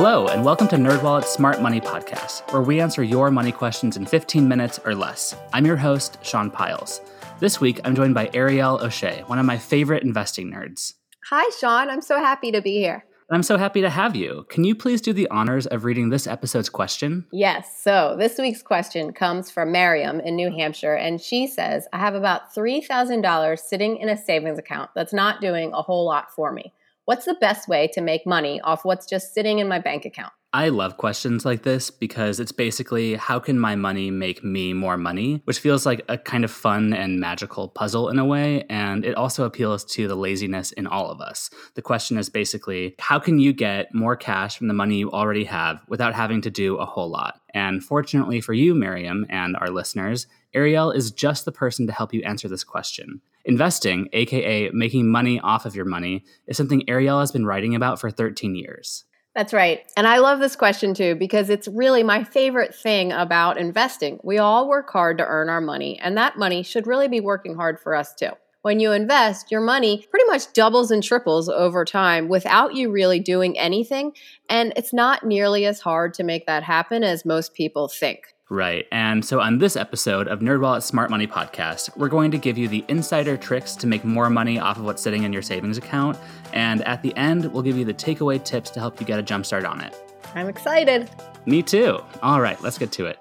Hello, and welcome to NerdWallet's Smart Money Podcast, where we answer your money questions in 15 minutes or less. I'm your host, Sean Pyles. This week, I'm joined by Ariel O'Shea, one of my favorite investing nerds. Hi, Sean. I'm so happy to be here. I'm so happy to have you. Can you please do the honors of reading this episode's question? Yes. So, this week's question comes from Miriam in New Hampshire, and she says, I have about $3,000 sitting in a savings account that's not doing a whole lot for me. What's the best way to make money off what's just sitting in my bank account? I love questions like this because it's basically how can my money make me more money, which feels like a kind of fun and magical puzzle in a way. And it also appeals to the laziness in all of us. The question is basically how can you get more cash from the money you already have without having to do a whole lot? And fortunately for you, Miriam, and our listeners, Ariel is just the person to help you answer this question. Investing, aka making money off of your money, is something Ariel has been writing about for 13 years. That's right. And I love this question too because it's really my favorite thing about investing. We all work hard to earn our money, and that money should really be working hard for us too. When you invest, your money pretty much doubles and triples over time without you really doing anything. And it's not nearly as hard to make that happen as most people think. Right. And so on this episode of NerdWallet Smart Money Podcast, we're going to give you the insider tricks to make more money off of what's sitting in your savings account. And at the end, we'll give you the takeaway tips to help you get a jumpstart on it. I'm excited. Me too. All right, let's get to it.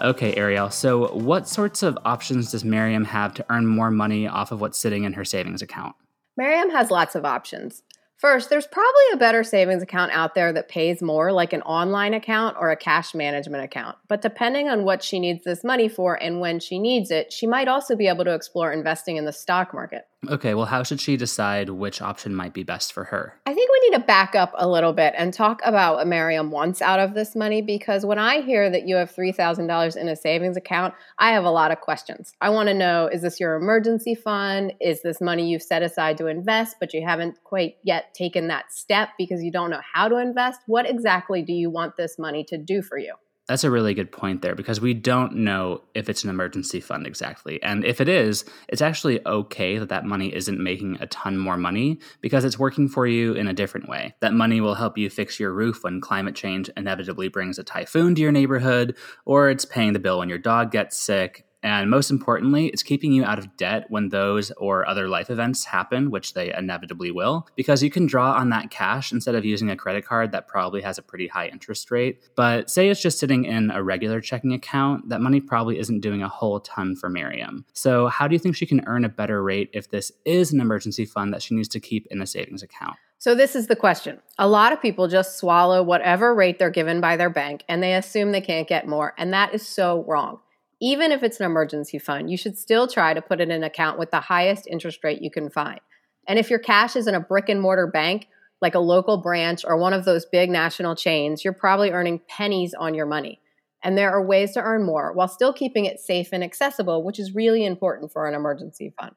Okay, Ariel. So, what sorts of options does Miriam have to earn more money off of what's sitting in her savings account? Miriam has lots of options. First, there's probably a better savings account out there that pays more, like an online account or a cash management account. But depending on what she needs this money for and when she needs it, she might also be able to explore investing in the stock market. Okay, well, how should she decide which option might be best for her? I think we need to back up a little bit and talk about what Miriam wants out of this money because when I hear that you have $3,000 in a savings account, I have a lot of questions. I want to know is this your emergency fund? Is this money you've set aside to invest, but you haven't quite yet taken that step because you don't know how to invest? What exactly do you want this money to do for you? That's a really good point there because we don't know if it's an emergency fund exactly. And if it is, it's actually okay that that money isn't making a ton more money because it's working for you in a different way. That money will help you fix your roof when climate change inevitably brings a typhoon to your neighborhood, or it's paying the bill when your dog gets sick, and most importantly, it's keeping you out of debt when those or other life events happen, which they inevitably will, because you can draw on that cash instead of using a credit card that probably has a pretty high interest rate. But say it's just sitting in a regular checking account, that money probably isn't doing a whole ton for Miriam. So, how do you think she can earn a better rate if this is an emergency fund that she needs to keep in a savings account? So, this is the question. A lot of people just swallow whatever rate they're given by their bank and they assume they can't get more. And that is so wrong even if it's an emergency fund, you should still try to put it in an account with the highest interest rate you can find. And if your cash is in a brick and mortar bank, like a local branch or one of those big national chains, you're probably earning pennies on your money. And there are ways to earn more while still keeping it safe and accessible, which is really important for an emergency fund.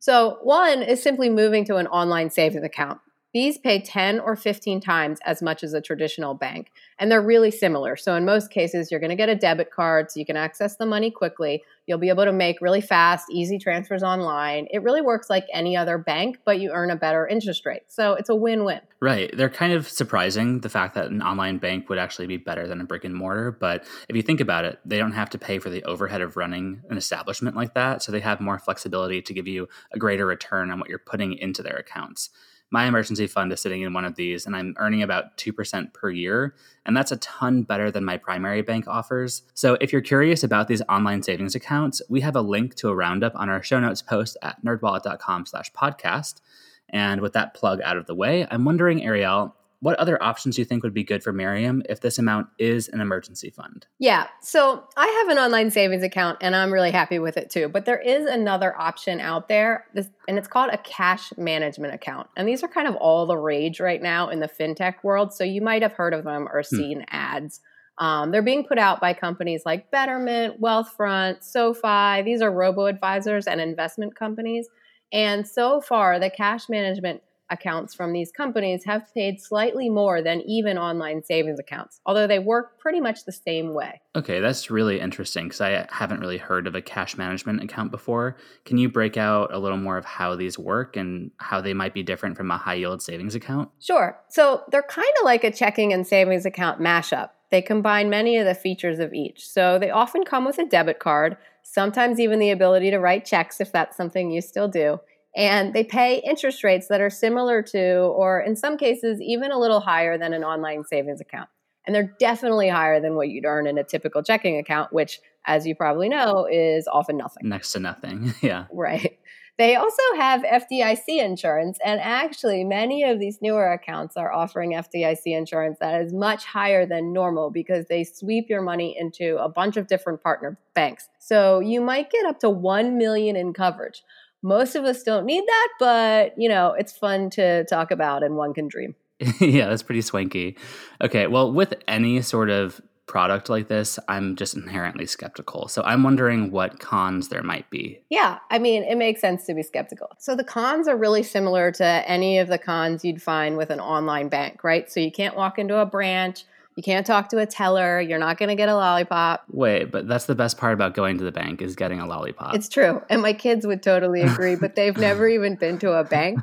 So, one is simply moving to an online savings account. These pay 10 or 15 times as much as a traditional bank, and they're really similar. So, in most cases, you're going to get a debit card so you can access the money quickly. You'll be able to make really fast, easy transfers online. It really works like any other bank, but you earn a better interest rate. So, it's a win win. Right. They're kind of surprising the fact that an online bank would actually be better than a brick and mortar. But if you think about it, they don't have to pay for the overhead of running an establishment like that. So, they have more flexibility to give you a greater return on what you're putting into their accounts my emergency fund is sitting in one of these and I'm earning about 2% per year. And that's a ton better than my primary bank offers. So if you're curious about these online savings accounts, we have a link to a roundup on our show notes post at nerdwallet.com slash podcast. And with that plug out of the way, I'm wondering, Ariel, what other options do you think would be good for Miriam if this amount is an emergency fund? Yeah, so I have an online savings account and I'm really happy with it too. But there is another option out there, this, and it's called a cash management account. And these are kind of all the rage right now in the fintech world. So you might have heard of them or hmm. seen hmm. ads. Um, they're being put out by companies like Betterment, Wealthfront, SoFi. These are robo advisors and investment companies. And so far, the cash management accounts from these companies have paid slightly more than even online savings accounts, although they work pretty much the same way. Okay, that's really interesting because I haven't really heard of a cash management account before. Can you break out a little more of how these work and how they might be different from a high yield savings account? Sure. So they're kind of like a checking and savings account mashup. They combine many of the features of each. So they often come with a debit card, sometimes even the ability to write checks if that's something you still do. And they pay interest rates that are similar to, or in some cases, even a little higher than an online savings account. And they're definitely higher than what you'd earn in a typical checking account, which, as you probably know, is often nothing. Next to nothing. yeah. Right. They also have FDIC insurance, and actually, many of these newer accounts are offering FDIC insurance that is much higher than normal because they sweep your money into a bunch of different partner banks. So you might get up to 1 million in coverage. Most of us don't need that, but you know, it's fun to talk about and one can dream. yeah, that's pretty swanky. Okay, well, with any sort of product like this, I'm just inherently skeptical. So I'm wondering what cons there might be. Yeah, I mean, it makes sense to be skeptical. So the cons are really similar to any of the cons you'd find with an online bank, right? So you can't walk into a branch. You can't talk to a teller. You're not going to get a lollipop. Wait, but that's the best part about going to the bank is getting a lollipop. It's true. And my kids would totally agree, but they've never even been to a bank.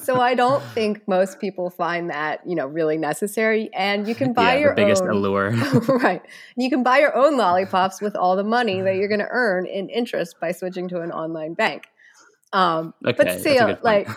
So I don't think most people find that, you know, really necessary. And you can buy yeah, your biggest own allure. right. You can buy your own lollipops with all the money that you're going to earn in interest by switching to an online bank. Um, Okay, but still, like,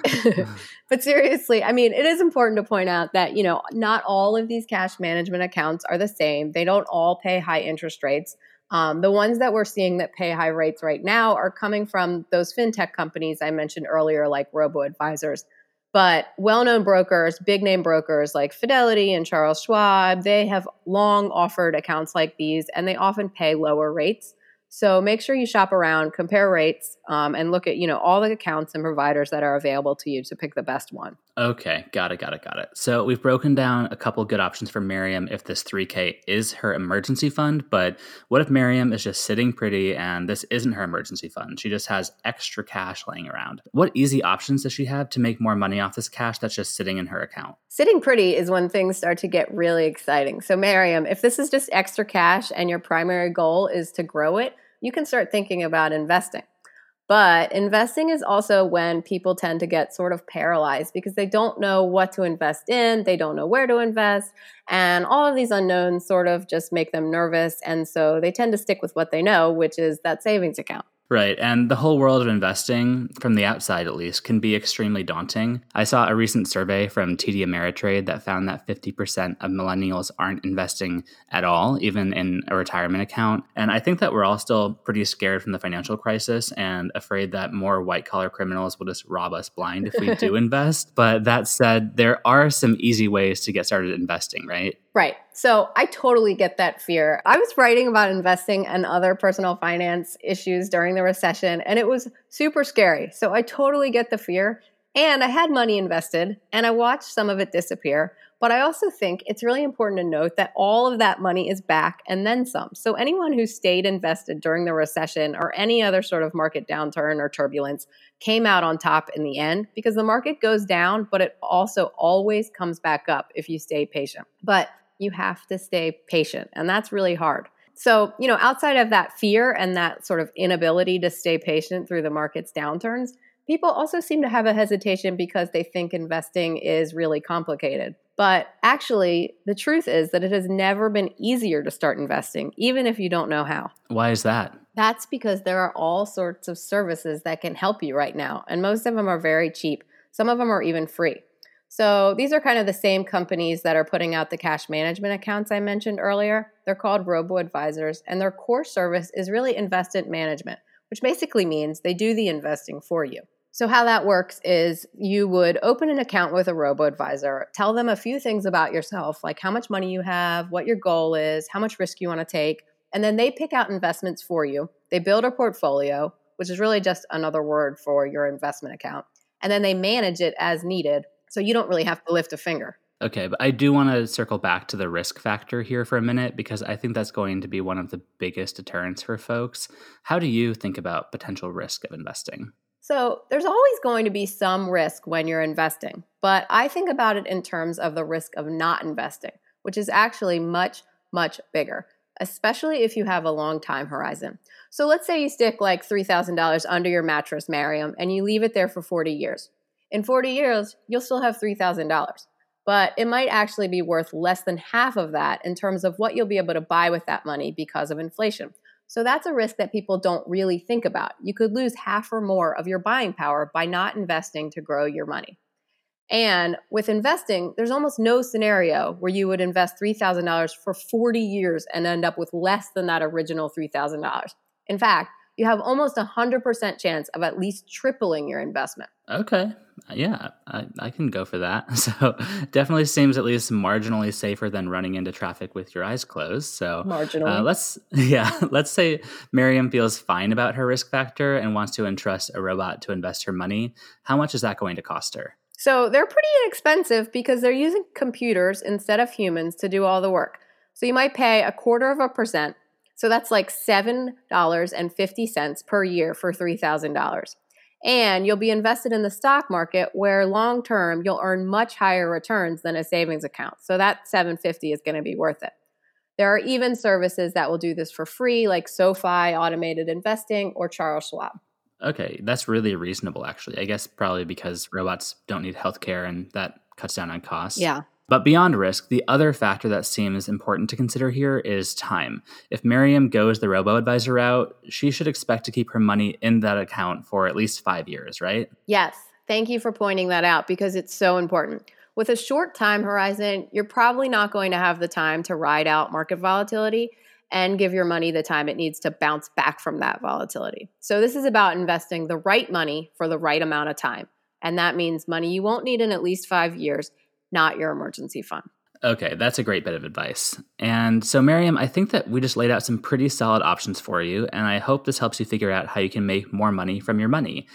but seriously, I mean, it is important to point out that you know not all of these cash management accounts are the same. They don't all pay high interest rates. Um, the ones that we're seeing that pay high rates right now are coming from those fintech companies I mentioned earlier, like robo advisors. But well known brokers, big name brokers like Fidelity and Charles Schwab, they have long offered accounts like these and they often pay lower rates. So make sure you shop around, compare rates, um, and look at you know all the accounts and providers that are available to you to pick the best one. Okay, got it, got it, got it. So we've broken down a couple good options for Miriam if this 3K is her emergency fund. But what if Miriam is just sitting pretty and this isn't her emergency fund? She just has extra cash laying around. What easy options does she have to make more money off this cash that's just sitting in her account? Sitting pretty is when things start to get really exciting. So, Miriam, if this is just extra cash and your primary goal is to grow it, you can start thinking about investing. But investing is also when people tend to get sort of paralyzed because they don't know what to invest in, they don't know where to invest, and all of these unknowns sort of just make them nervous. And so they tend to stick with what they know, which is that savings account. Right. And the whole world of investing, from the outside at least, can be extremely daunting. I saw a recent survey from TD Ameritrade that found that 50% of millennials aren't investing at all, even in a retirement account. And I think that we're all still pretty scared from the financial crisis and afraid that more white collar criminals will just rob us blind if we do invest. But that said, there are some easy ways to get started investing, right? Right. So I totally get that fear. I was writing about investing and other personal finance issues during the recession, and it was super scary. So I totally get the fear. And I had money invested, and I watched some of it disappear. But I also think it's really important to note that all of that money is back and then some. So anyone who stayed invested during the recession or any other sort of market downturn or turbulence came out on top in the end because the market goes down, but it also always comes back up if you stay patient. But you have to stay patient, and that's really hard. So, you know, outside of that fear and that sort of inability to stay patient through the market's downturns, people also seem to have a hesitation because they think investing is really complicated. But actually, the truth is that it has never been easier to start investing, even if you don't know how. Why is that? That's because there are all sorts of services that can help you right now, and most of them are very cheap. Some of them are even free. So these are kind of the same companies that are putting out the cash management accounts I mentioned earlier. They're called robo advisors, and their core service is really investment management, which basically means they do the investing for you. So, how that works is you would open an account with a robo advisor, tell them a few things about yourself, like how much money you have, what your goal is, how much risk you want to take, and then they pick out investments for you. They build a portfolio, which is really just another word for your investment account, and then they manage it as needed so you don't really have to lift a finger. Okay, but I do want to circle back to the risk factor here for a minute because I think that's going to be one of the biggest deterrents for folks. How do you think about potential risk of investing? So, there's always going to be some risk when you're investing, but I think about it in terms of the risk of not investing, which is actually much, much bigger, especially if you have a long time horizon. So, let's say you stick like $3,000 under your mattress, Miriam, and you leave it there for 40 years. In 40 years, you'll still have $3,000, but it might actually be worth less than half of that in terms of what you'll be able to buy with that money because of inflation. So that's a risk that people don't really think about. You could lose half or more of your buying power by not investing to grow your money. And with investing, there's almost no scenario where you would invest $3,000 for 40 years and end up with less than that original $3,000. In fact, you have almost a 100% chance of at least tripling your investment. Okay. Yeah, I, I can go for that. So definitely seems at least marginally safer than running into traffic with your eyes closed. So marginally. Uh, let's yeah, let's say Miriam feels fine about her risk factor and wants to entrust a robot to invest her money. How much is that going to cost her? So they're pretty inexpensive because they're using computers instead of humans to do all the work. So you might pay a quarter of a percent so that's like $7.50 per year for $3,000. And you'll be invested in the stock market where long term you'll earn much higher returns than a savings account. So that 750 is going to be worth it. There are even services that will do this for free like SoFi Automated Investing or Charles Schwab. Okay, that's really reasonable actually. I guess probably because robots don't need healthcare and that cuts down on costs. Yeah. But beyond risk, the other factor that seems important to consider here is time. If Miriam goes the robo advisor route, she should expect to keep her money in that account for at least five years, right? Yes. Thank you for pointing that out because it's so important. With a short time horizon, you're probably not going to have the time to ride out market volatility and give your money the time it needs to bounce back from that volatility. So, this is about investing the right money for the right amount of time. And that means money you won't need in at least five years not your emergency fund. Okay, that's a great bit of advice. And so, Miriam, I think that we just laid out some pretty solid options for you, and I hope this helps you figure out how you can make more money from your money.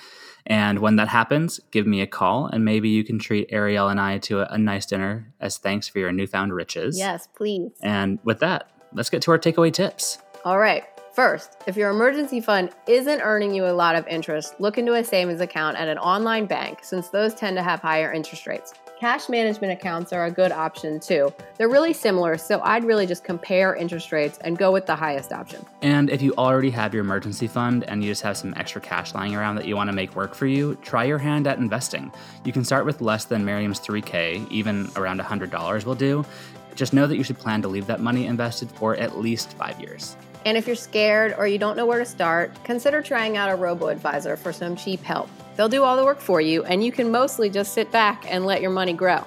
And when that happens, give me a call, and maybe you can treat Ariel and I to a, a nice dinner as thanks for your newfound riches. Yes, please. And with that, let's get to our takeaway tips. All right. First, if your emergency fund isn't earning you a lot of interest, look into a savings account at an online bank since those tend to have higher interest rates. Cash management accounts are a good option too. They're really similar, so I'd really just compare interest rates and go with the highest option. And if you already have your emergency fund and you just have some extra cash lying around that you want to make work for you, try your hand at investing. You can start with less than Miriam's 3K, even around $100 will do. Just know that you should plan to leave that money invested for at least five years. And if you're scared or you don't know where to start, consider trying out a robo advisor for some cheap help. They'll do all the work for you, and you can mostly just sit back and let your money grow.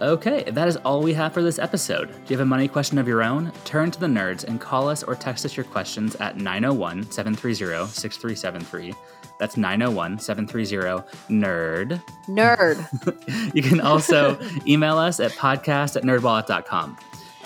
Okay, that is all we have for this episode. Do you have a money question of your own? Turn to the nerds and call us or text us your questions at 901 730 6373. That's 901 730 NERD. Nerd. you can also email us at podcast at nerdwallet.com.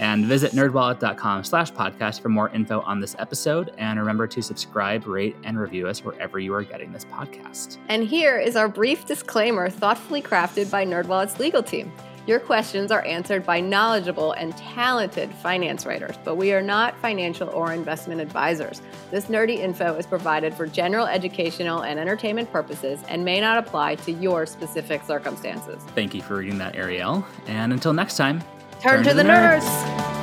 And visit nerdwallet.com slash podcast for more info on this episode. And remember to subscribe, rate, and review us wherever you are getting this podcast. And here is our brief disclaimer thoughtfully crafted by NerdWallet's legal team. Your questions are answered by knowledgeable and talented finance writers, but we are not financial or investment advisors. This nerdy info is provided for general educational and entertainment purposes and may not apply to your specific circumstances. Thank you for reading that, Ariel. And until next time, Turn, Turn to, to, the, nurse. nerds.